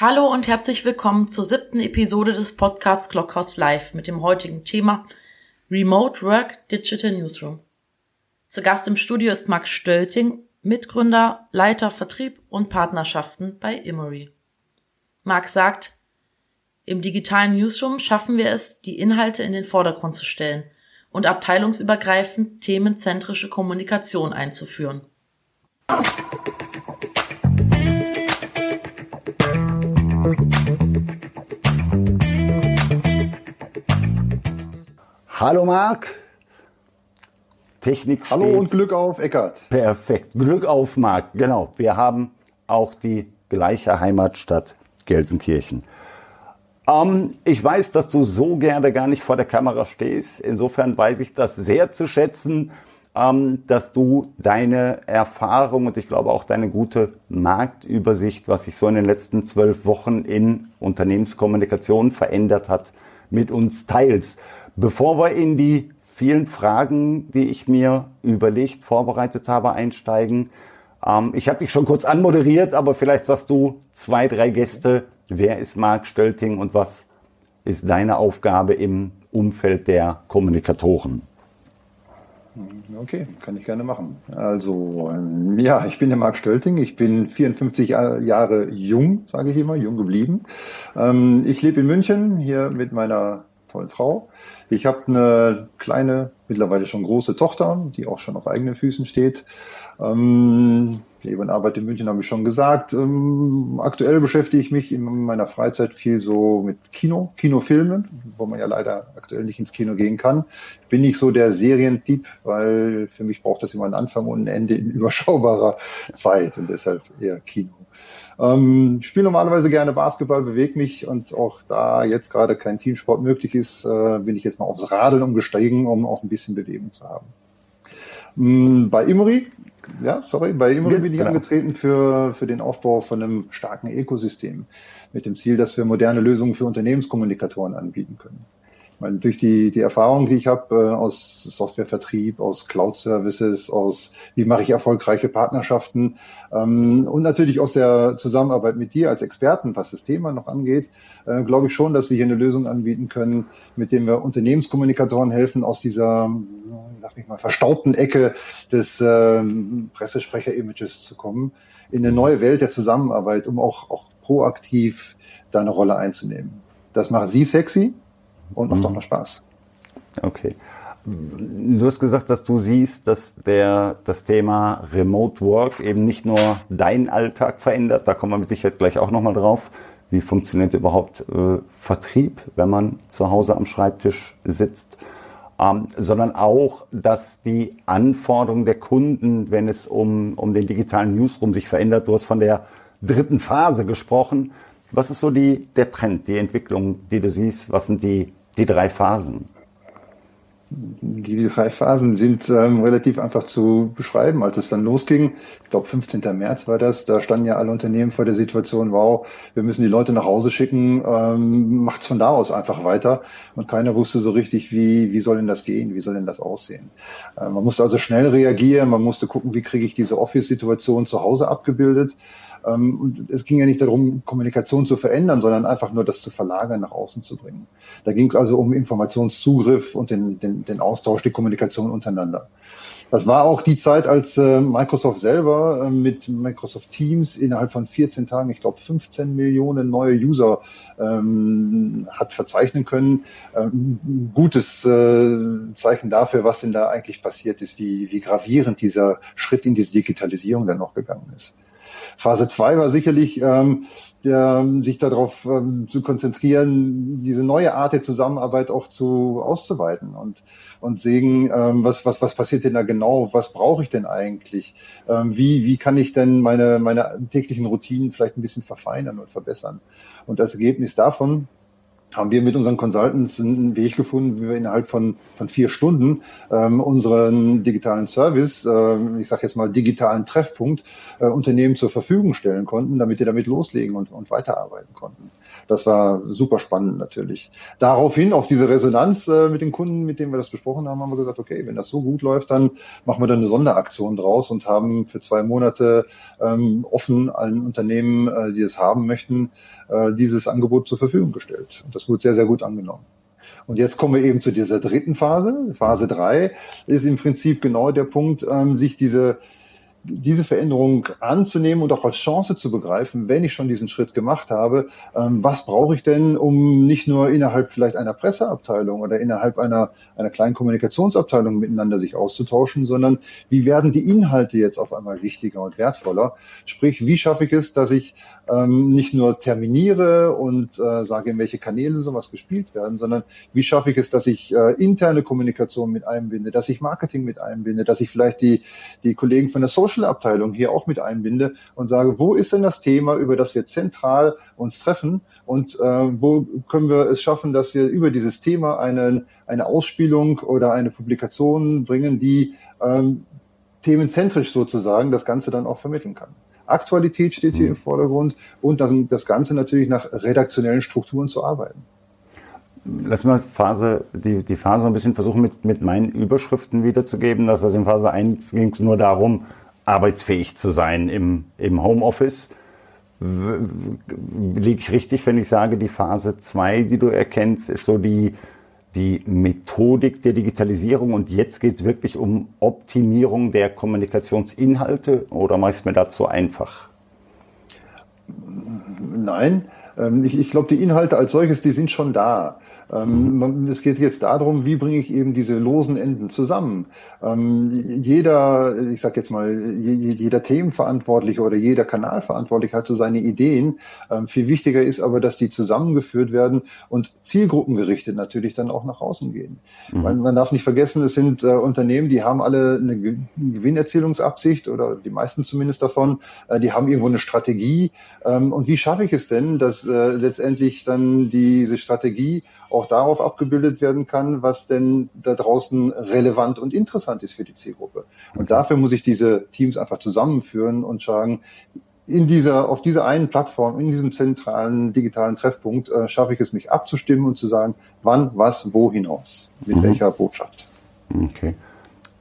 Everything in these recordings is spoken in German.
Hallo und herzlich willkommen zur siebten Episode des Podcasts Clockhouse Live mit dem heutigen Thema Remote Work Digital Newsroom. Zu Gast im Studio ist Max Stölting, Mitgründer, Leiter Vertrieb und Partnerschaften bei Immery. Max sagt, im digitalen Newsroom schaffen wir es, die Inhalte in den Vordergrund zu stellen und abteilungsübergreifend themenzentrische Kommunikation einzuführen. Hallo Marc. Technik Hallo und Glück auf, Eckart. Perfekt. Glück auf, Marc. Genau. Wir haben auch die gleiche Heimatstadt Gelsenkirchen. Ähm, ich weiß, dass du so gerne gar nicht vor der Kamera stehst. Insofern weiß ich das sehr zu schätzen, ähm, dass du deine Erfahrung und ich glaube auch deine gute Marktübersicht, was sich so in den letzten zwölf Wochen in Unternehmenskommunikation verändert hat, mit uns teilst. Bevor wir in die vielen Fragen, die ich mir überlegt, vorbereitet habe, einsteigen, ähm, ich habe dich schon kurz anmoderiert, aber vielleicht sagst du zwei, drei Gäste. Wer ist Marc Stölting und was ist deine Aufgabe im Umfeld der Kommunikatoren? Okay, kann ich gerne machen. Also, ähm, ja, ich bin der Marc Stölting. Ich bin 54 Jahre jung, sage ich immer, jung geblieben. Ähm, ich lebe in München hier mit meiner tollen Frau. Ich habe eine kleine, mittlerweile schon große Tochter, die auch schon auf eigenen Füßen steht. Ähm, lebe und arbeite in München, habe ich schon gesagt. Ähm, aktuell beschäftige ich mich in meiner Freizeit viel so mit Kino, Kinofilmen, wo man ja leider aktuell nicht ins Kino gehen kann. Bin nicht so der Serientyp, weil für mich braucht das immer einen Anfang und ein Ende in überschaubarer Zeit und deshalb eher Kino. Ähm, spiele normalerweise gerne Basketball, bewege mich und auch da jetzt gerade kein Teamsport möglich ist, äh, bin ich jetzt mal aufs Radeln umgestiegen, um auch ein bisschen Bewegung zu haben. Ähm, bei Imri, ja, sorry, bei Imri bin ich genau. angetreten für, für den Aufbau von einem starken Ökosystem mit dem Ziel, dass wir moderne Lösungen für Unternehmenskommunikatoren anbieten können. Weil durch die, die Erfahrung, die ich habe äh, aus Softwarevertrieb, aus Cloud-Services, aus wie mache ich erfolgreiche Partnerschaften ähm, und natürlich aus der Zusammenarbeit mit dir als Experten, was das Thema noch angeht, äh, glaube ich schon, dass wir hier eine Lösung anbieten können, mit dem wir Unternehmenskommunikatoren helfen, aus dieser, sag ich mal, verstaubten Ecke des äh, Pressesprecher-Images zu kommen, in eine neue Welt der Zusammenarbeit, um auch, auch proaktiv da eine Rolle einzunehmen. Das macht sie sexy, und macht mhm. auch noch Spaß. Okay. Du hast gesagt, dass du siehst, dass der, das Thema Remote Work eben nicht nur deinen Alltag verändert, da kommen wir mit Sicherheit gleich auch nochmal drauf. Wie funktioniert überhaupt äh, Vertrieb, wenn man zu Hause am Schreibtisch sitzt? Ähm, sondern auch, dass die Anforderungen der Kunden, wenn es um, um den digitalen Newsroom sich verändert, du hast von der dritten Phase gesprochen. Was ist so die, der Trend, die Entwicklung, die du siehst? Was sind die die drei Phasen? Die drei Phasen sind ähm, relativ einfach zu beschreiben. Als es dann losging, ich glaube 15. März war das, da standen ja alle Unternehmen vor der Situation, wow, wir müssen die Leute nach Hause schicken, ähm, macht's von da aus einfach weiter. Und keiner wusste so richtig, wie, wie soll denn das gehen, wie soll denn das aussehen. Äh, man musste also schnell reagieren, man musste gucken, wie kriege ich diese Office-Situation zu Hause abgebildet. Ähm, und es ging ja nicht darum, Kommunikation zu verändern, sondern einfach nur das zu verlagern, nach außen zu bringen. Da ging es also um Informationszugriff und den, den, den Austausch, die Kommunikation untereinander. Das war auch die Zeit, als äh, Microsoft selber äh, mit Microsoft Teams innerhalb von 14 Tagen, ich glaube 15 Millionen neue User ähm, hat verzeichnen können. Ähm, gutes äh, Zeichen dafür, was denn da eigentlich passiert ist, wie, wie gravierend dieser Schritt in diese Digitalisierung dann noch gegangen ist. Phase 2 war sicherlich, ähm, der, sich darauf ähm, zu konzentrieren, diese neue Art der Zusammenarbeit auch zu auszuweiten und und sehen, ähm, was was was passiert denn da genau, was brauche ich denn eigentlich, ähm, wie wie kann ich denn meine meine täglichen Routinen vielleicht ein bisschen verfeinern und verbessern? Und als Ergebnis davon haben wir mit unseren Consultants einen Weg gefunden, wie wir innerhalb von, von vier Stunden ähm, unseren digitalen Service, äh, ich sage jetzt mal digitalen Treffpunkt, äh, Unternehmen zur Verfügung stellen konnten, damit die damit loslegen und, und weiterarbeiten konnten. Das war super spannend natürlich. Daraufhin, auf diese Resonanz äh, mit den Kunden, mit denen wir das besprochen haben, haben wir gesagt, okay, wenn das so gut läuft, dann machen wir da eine Sonderaktion draus und haben für zwei Monate ähm, offen allen Unternehmen, äh, die es haben möchten, äh, dieses Angebot zur Verfügung gestellt. Und das wurde sehr, sehr gut angenommen. Und jetzt kommen wir eben zu dieser dritten Phase. Phase drei ist im Prinzip genau der Punkt, ähm, sich diese diese Veränderung anzunehmen und auch als Chance zu begreifen, wenn ich schon diesen Schritt gemacht habe, ähm, was brauche ich denn, um nicht nur innerhalb vielleicht einer Presseabteilung oder innerhalb einer, einer kleinen Kommunikationsabteilung miteinander sich auszutauschen, sondern wie werden die Inhalte jetzt auf einmal wichtiger und wertvoller? Sprich, wie schaffe ich es, dass ich ähm, nicht nur terminiere und äh, sage, in welche Kanäle sowas gespielt werden, sondern wie schaffe ich es, dass ich äh, interne Kommunikation mit einbinde, dass ich Marketing mit einbinde, dass ich vielleicht die, die Kollegen von der Social-Abteilung hier auch mit einbinde und sage, wo ist denn das Thema, über das wir zentral uns treffen und äh, wo können wir es schaffen, dass wir über dieses Thema eine, eine Ausspielung oder eine Publikation bringen, die ähm, themenzentrisch sozusagen das Ganze dann auch vermitteln kann. Aktualität steht hier mhm. im Vordergrund und das, das Ganze natürlich nach redaktionellen Strukturen zu arbeiten. Lass mal Phase, die, die Phase ein bisschen versuchen, mit, mit meinen Überschriften wiederzugeben. Das heißt, in Phase 1 ging es nur darum, arbeitsfähig zu sein im, im Homeoffice. Liege ich richtig, wenn ich sage, die Phase 2, die du erkennst, ist so die, die Methodik der Digitalisierung und jetzt geht es wirklich um Optimierung der Kommunikationsinhalte oder mache ich es mir dazu einfach? Nein, ähm, ich, ich glaube, die Inhalte als solches, die sind schon da. Ähm, es geht jetzt darum, wie bringe ich eben diese losen Enden zusammen. Ähm, jeder, ich sage jetzt mal, jeder Themenverantwortliche oder jeder Kanalverantwortliche hat so seine Ideen. Ähm, viel wichtiger ist aber, dass die zusammengeführt werden und zielgruppengerichtet natürlich dann auch nach außen gehen. Mhm. Man, man, darf nicht vergessen, es sind äh, Unternehmen, die haben alle eine Gewinnerzielungsabsicht oder die meisten zumindest davon. Äh, die haben irgendwo eine Strategie. Ähm, und wie schaffe ich es denn, dass äh, letztendlich dann diese Strategie auch darauf abgebildet werden kann, was denn da draußen relevant und interessant ist für die Zielgruppe. Und dafür muss ich diese Teams einfach zusammenführen und sagen, in dieser, auf dieser einen Plattform, in diesem zentralen digitalen Treffpunkt, äh, schaffe ich es, mich abzustimmen und zu sagen, wann, was, wo hinaus, mit mhm. welcher Botschaft. Okay.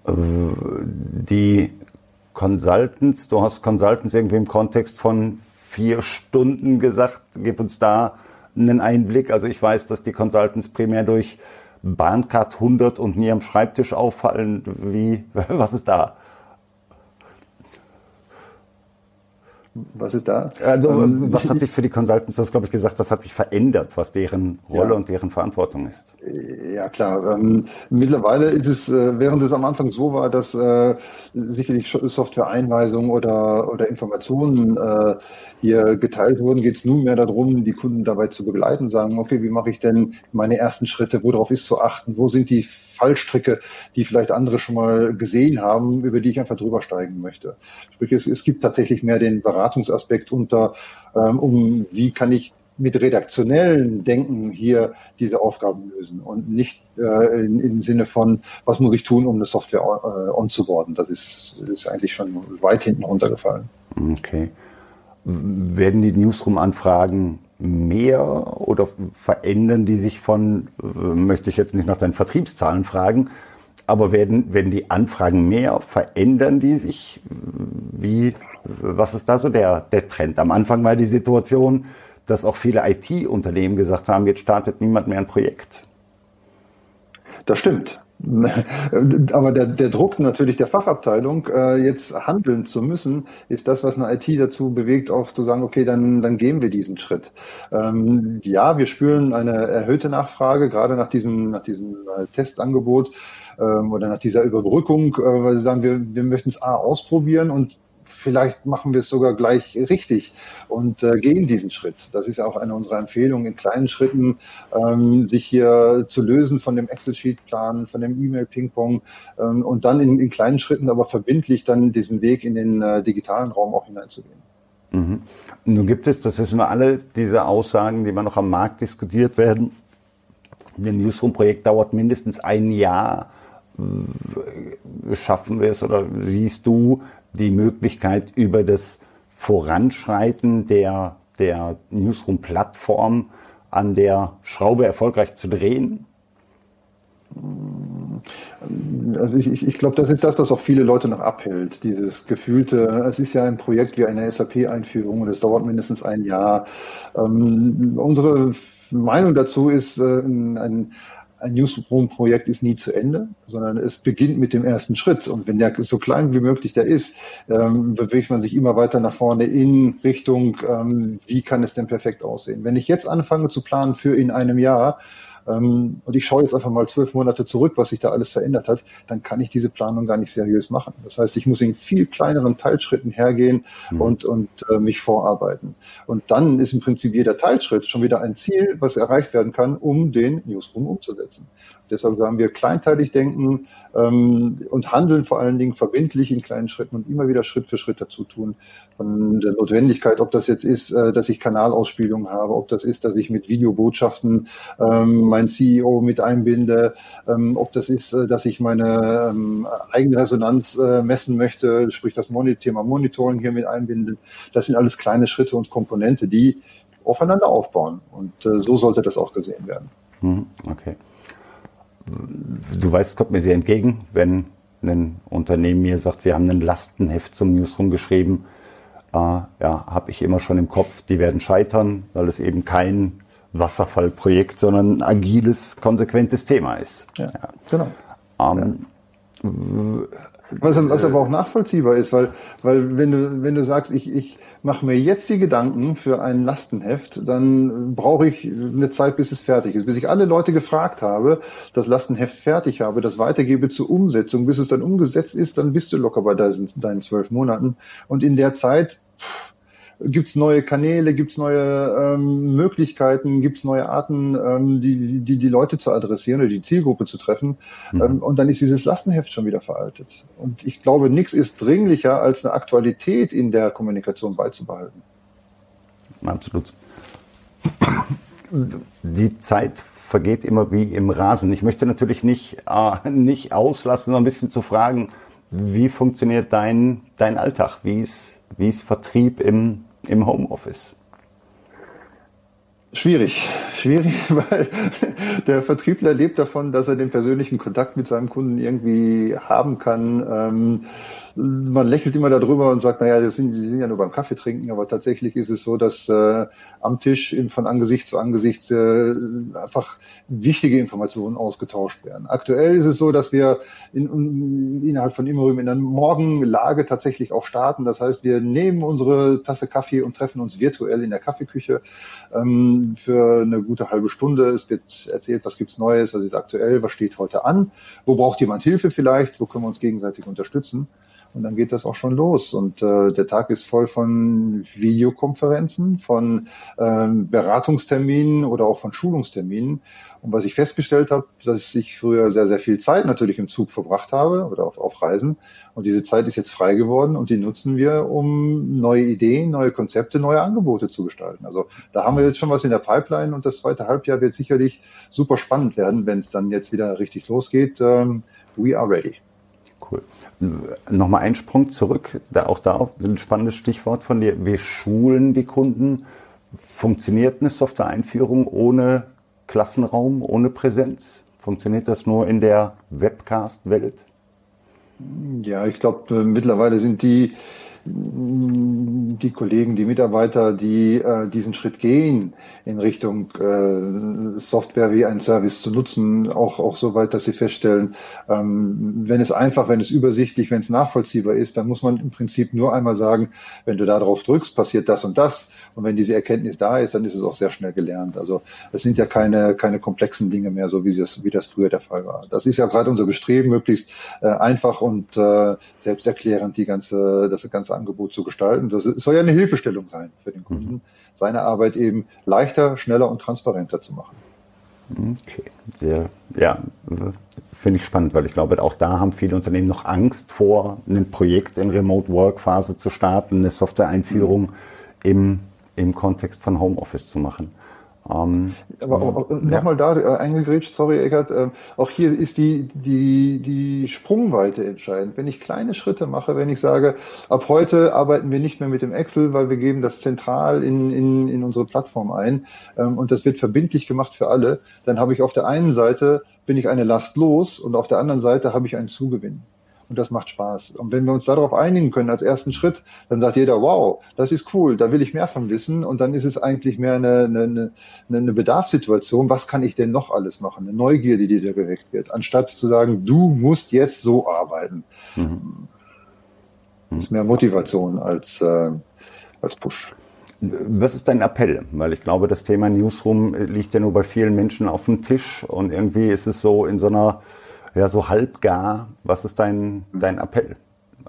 Äh, die Consultants, du hast Consultants irgendwie im Kontext von vier Stunden gesagt. Gib uns da einen Einblick. Also ich weiß, dass die Consultants primär durch Bahncard 100 und nie am Schreibtisch auffallen. Wie, was ist da? Was ist da? Also, ähm, was hat sich für die Consultants, du hast, glaube ich, gesagt, das hat sich verändert, was deren Rolle ja. und deren Verantwortung ist. Ja, klar. Ähm, mittlerweile ist es, äh, während es am Anfang so war, dass äh, sicherlich Software-Einweisungen oder, oder Informationen äh, hier geteilt wurden, geht es nunmehr darum, die Kunden dabei zu begleiten, sagen, okay, wie mache ich denn meine ersten Schritte, worauf ist zu achten, wo sind die Fallstricke, die vielleicht andere schon mal gesehen haben, über die ich einfach drüber steigen möchte. Sprich, es, es gibt tatsächlich mehr den Beratungsaspekt unter, ähm, um wie kann ich mit redaktionellen Denken hier diese Aufgaben lösen und nicht äh, in, im Sinne von, was muss ich tun, um eine Software äh, onzuboarden. Das ist, ist eigentlich schon weit hinten runtergefallen. Okay. Werden die Newsroom-Anfragen mehr oder verändern die sich von, äh, möchte ich jetzt nicht nach deinen Vertriebszahlen fragen, aber werden, werden die Anfragen mehr, verändern die sich? Wie, was ist da so der, der Trend? Am Anfang war die Situation, dass auch viele IT-Unternehmen gesagt haben, jetzt startet niemand mehr ein Projekt. Das stimmt. Aber der, der Druck natürlich der Fachabteilung, äh, jetzt handeln zu müssen, ist das, was eine IT dazu bewegt, auch zu sagen, okay, dann, dann gehen wir diesen Schritt. Ähm, ja, wir spüren eine erhöhte Nachfrage, gerade nach diesem, nach diesem äh, Testangebot ähm, oder nach dieser Überbrückung, äh, weil sie sagen, wir, wir möchten es A ausprobieren und vielleicht machen wir es sogar gleich richtig und äh, gehen diesen Schritt. Das ist ja auch eine unserer Empfehlungen, in kleinen Schritten ähm, sich hier zu lösen von dem Excel-Sheet-Plan, von dem E-Mail-Ping-Pong ähm, und dann in, in, kleinen Schritten aber verbindlich dann diesen Weg in den äh, digitalen Raum auch hineinzugehen. Mhm. Nun gibt es, das wissen wir alle, diese Aussagen, die immer noch am Markt diskutiert werden. Ein Newsroom-Projekt dauert mindestens ein Jahr. Schaffen wir es oder siehst du, die Möglichkeit über das Voranschreiten der, der Newsroom-Plattform an der Schraube erfolgreich zu drehen? Also ich, ich, ich glaube, das ist das, was auch viele Leute noch abhält. Dieses gefühlte, es ist ja ein Projekt wie eine SAP-Einführung und es dauert mindestens ein Jahr. Ähm, unsere Meinung dazu ist, äh, ein, ein Newsroom-Projekt ist nie zu Ende, sondern es beginnt mit dem ersten Schritt. Und wenn der so klein wie möglich der ist, ähm, bewegt man sich immer weiter nach vorne in Richtung, ähm, wie kann es denn perfekt aussehen. Wenn ich jetzt anfange zu planen für in einem Jahr, ähm, und ich schaue jetzt einfach mal zwölf Monate zurück, was sich da alles verändert hat, dann kann ich diese Planung gar nicht seriös machen. Das heißt, ich muss in viel kleineren Teilschritten hergehen mhm. und, und äh, mich vorarbeiten. Und dann ist im Prinzip jeder Teilschritt schon wieder ein Ziel, was erreicht werden kann, um den Newsroom umzusetzen. Deshalb sagen wir kleinteilig denken ähm, und handeln vor allen Dingen verbindlich in kleinen Schritten und immer wieder Schritt für Schritt dazu tun. Von der Notwendigkeit, ob das jetzt ist, äh, dass ich Kanalausspielungen habe, ob das ist, dass ich mit Videobotschaften ähm, mein CEO mit einbinde, ähm, ob das ist, äh, dass ich meine ähm, Eigenresonanz äh, messen möchte, sprich das Thema Monitoring hier mit einbinden. Das sind alles kleine Schritte und Komponente, die aufeinander aufbauen. Und äh, so sollte das auch gesehen werden. Mhm, okay du weißt, es kommt mir sehr entgegen, wenn ein Unternehmen mir sagt, sie haben ein Lastenheft zum Newsroom geschrieben. Äh, ja, habe ich immer schon im Kopf, die werden scheitern, weil es eben kein Wasserfallprojekt, sondern ein agiles, konsequentes Thema ist. Ja, ja. genau. Ähm, ja. Was, was aber auch nachvollziehbar ist, weil, weil wenn du, wenn du sagst, ich, ich, mache mir jetzt die Gedanken für ein Lastenheft, dann brauche ich eine Zeit, bis es fertig ist. Bis ich alle Leute gefragt habe, das Lastenheft fertig habe, das weitergebe zur Umsetzung, bis es dann umgesetzt ist, dann bist du locker bei deinen zwölf Monaten. Und in der Zeit, pff, Gibt es neue Kanäle, gibt es neue ähm, Möglichkeiten, gibt es neue Arten, ähm, die, die die Leute zu adressieren oder die Zielgruppe zu treffen. Mhm. Ähm, und dann ist dieses Lastenheft schon wieder veraltet. Und ich glaube, nichts ist dringlicher, als eine Aktualität in der Kommunikation beizubehalten. Absolut. Die Zeit vergeht immer wie im Rasen. Ich möchte natürlich nicht, äh, nicht auslassen, sondern ein bisschen zu fragen, wie funktioniert dein, dein Alltag? Wie ist, wie ist Vertrieb im, im Homeoffice? Schwierig, schwierig, weil der Vertriebler lebt davon, dass er den persönlichen Kontakt mit seinem Kunden irgendwie haben kann. Ähm, man lächelt immer darüber und sagt, naja, das sind, die sind ja nur beim Kaffee trinken, aber tatsächlich ist es so, dass äh, am Tisch in, von Angesicht zu Angesicht äh, einfach wichtige Informationen ausgetauscht werden. Aktuell ist es so, dass wir in, in, innerhalb von Immerum in einer Morgenlage tatsächlich auch starten. Das heißt, wir nehmen unsere Tasse Kaffee und treffen uns virtuell in der Kaffeeküche ähm, für eine gute halbe Stunde. Es wird erzählt, was gibt's Neues, was ist aktuell, was steht heute an, wo braucht jemand Hilfe vielleicht, wo können wir uns gegenseitig unterstützen. Und dann geht das auch schon los. Und äh, der Tag ist voll von Videokonferenzen, von ähm, Beratungsterminen oder auch von Schulungsterminen. Und was ich festgestellt habe, dass ich früher sehr, sehr viel Zeit natürlich im Zug verbracht habe oder auf, auf Reisen. Und diese Zeit ist jetzt frei geworden und die nutzen wir, um neue Ideen, neue Konzepte, neue Angebote zu gestalten. Also da haben wir jetzt schon was in der Pipeline und das zweite Halbjahr wird sicherlich super spannend werden, wenn es dann jetzt wieder richtig losgeht. Ähm, we are ready. Cool. Nochmal ein Sprung zurück, da auch da ein spannendes Stichwort von dir. Wir schulen die Kunden. Funktioniert eine Software-Einführung ohne Klassenraum, ohne Präsenz? Funktioniert das nur in der Webcast-Welt? Ja, ich glaube, äh, mittlerweile sind die die Kollegen, die Mitarbeiter, die äh, diesen Schritt gehen in Richtung äh, Software wie ein Service zu nutzen, auch, auch so weit, dass sie feststellen, ähm, wenn es einfach, wenn es übersichtlich, wenn es nachvollziehbar ist, dann muss man im Prinzip nur einmal sagen, wenn du da drauf drückst, passiert das und das. Und wenn diese Erkenntnis da ist, dann ist es auch sehr schnell gelernt. Also es sind ja keine, keine komplexen Dinge mehr, so wie das, wie das früher der Fall war. Das ist ja gerade unser Bestreben, möglichst äh, einfach und äh, selbsterklärend die ganze, das ganze Angebot zu gestalten. Das soll ja eine Hilfestellung sein für den Kunden, mhm. seine Arbeit eben leichter, schneller und transparenter zu machen. Okay, sehr, ja, finde ich spannend, weil ich glaube, auch da haben viele Unternehmen noch Angst vor, ein Projekt in Remote Work Phase zu starten, eine Software-Einführung mhm. im im Kontext von Homeoffice zu machen. Ähm, Aber ja. nochmal da äh, eingegrätscht, sorry Eckert, äh, auch hier ist die, die, die Sprungweite entscheidend. Wenn ich kleine Schritte mache, wenn ich sage, ab heute arbeiten wir nicht mehr mit dem Excel, weil wir geben das zentral in, in, in unsere Plattform ein ähm, und das wird verbindlich gemacht für alle, dann habe ich auf der einen Seite bin ich eine Last los und auf der anderen Seite habe ich einen Zugewinn und das macht Spaß. Und wenn wir uns darauf einigen können als ersten Schritt, dann sagt jeder, wow, das ist cool, da will ich mehr von wissen und dann ist es eigentlich mehr eine, eine, eine Bedarfssituation, was kann ich denn noch alles machen, eine Neugierde, die dir geweckt wird, anstatt zu sagen, du musst jetzt so arbeiten. Mhm. Das ist mehr Motivation als, äh, als Push. Was ist dein Appell? Weil ich glaube, das Thema Newsroom liegt ja nur bei vielen Menschen auf dem Tisch und irgendwie ist es so in so einer ja, so halbgar. Was ist dein, dein Appell?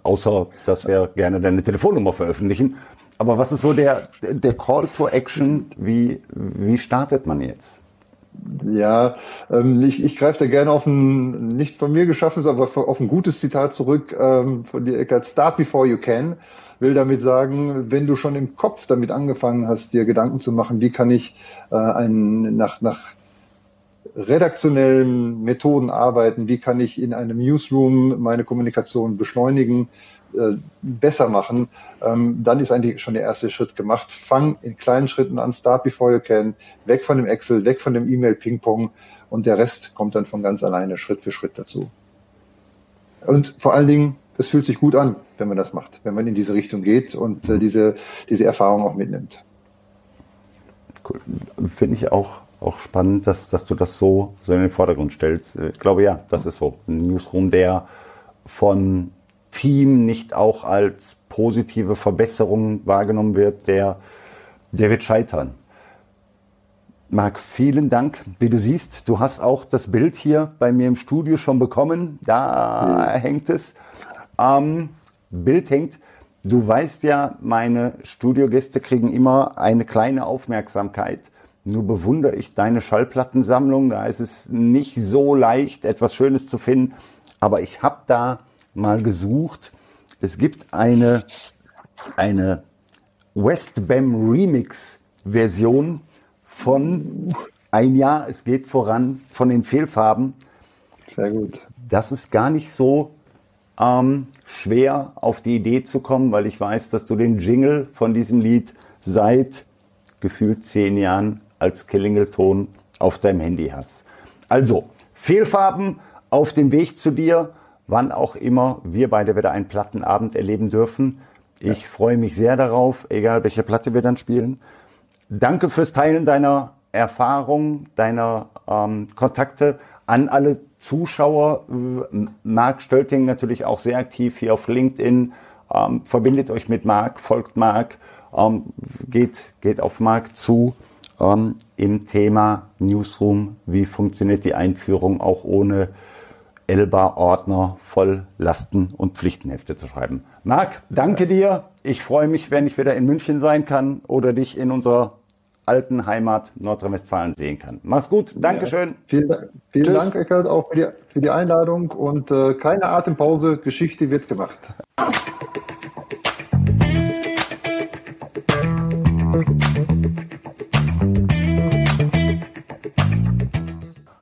Außer, dass wir gerne deine Telefonnummer veröffentlichen. Aber was ist so der, der Call to Action? Wie, wie startet man jetzt? Ja, ähm, ich, ich greife da gerne auf ein nicht von mir geschaffenes, aber auf ein gutes Zitat zurück ähm, von dir, Eckert. Start before you can. Will damit sagen, wenn du schon im Kopf damit angefangen hast, dir Gedanken zu machen, wie kann ich äh, ein, nach, nach redaktionellen Methoden arbeiten, wie kann ich in einem Newsroom meine Kommunikation beschleunigen, äh, besser machen, ähm, dann ist eigentlich schon der erste Schritt gemacht. Fang in kleinen Schritten an, start before you can, weg von dem Excel, weg von dem E-Mail-Ping-Pong und der Rest kommt dann von ganz alleine Schritt für Schritt dazu. Und vor allen Dingen, es fühlt sich gut an, wenn man das macht, wenn man in diese Richtung geht und äh, diese, diese Erfahrung auch mitnimmt. Cool. Finde ich auch auch spannend, dass, dass du das so, so in den Vordergrund stellst. Ich glaube, ja, das ist so. Ein Newsroom, der von Team nicht auch als positive Verbesserung wahrgenommen wird, der, der wird scheitern. Marc, vielen Dank. Wie du siehst, du hast auch das Bild hier bei mir im Studio schon bekommen. Da mhm. hängt es. Ähm, Bild hängt. Du weißt ja, meine Studiogäste kriegen immer eine kleine Aufmerksamkeit. Nur bewundere ich deine Schallplattensammlung. Da ist es nicht so leicht, etwas Schönes zu finden. Aber ich habe da mal gesucht. Es gibt eine, eine Westbam Remix Version von Ein Jahr, es geht voran, von den Fehlfarben. Sehr gut. Das ist gar nicht so ähm, schwer auf die Idee zu kommen, weil ich weiß, dass du den Jingle von diesem Lied seit gefühlt zehn Jahren als Klingelton auf deinem Handy hast. Also, Fehlfarben auf dem Weg zu dir, wann auch immer wir beide wieder einen Plattenabend erleben dürfen. Ich ja. freue mich sehr darauf, egal welche Platte wir dann spielen. Danke fürs Teilen deiner Erfahrungen, deiner ähm, Kontakte an alle Zuschauer. Marc Stölting natürlich auch sehr aktiv hier auf LinkedIn. Ähm, verbindet euch mit Marc, folgt Marc, ähm, geht, geht auf Marc zu ähm, im Thema Newsroom. Wie funktioniert die Einführung auch ohne Elba-Ordner voll Lasten- und Pflichtenhefte zu schreiben? Marc, danke dir. Ich freue mich, wenn ich wieder in München sein kann oder dich in unserer alten Heimat Nordrhein-Westfalen sehen kann. Mach's gut. Dankeschön. Ja, vielen, vielen Dank, Eckert, auch für die, für die Einladung und äh, keine Atempause. Geschichte wird gemacht.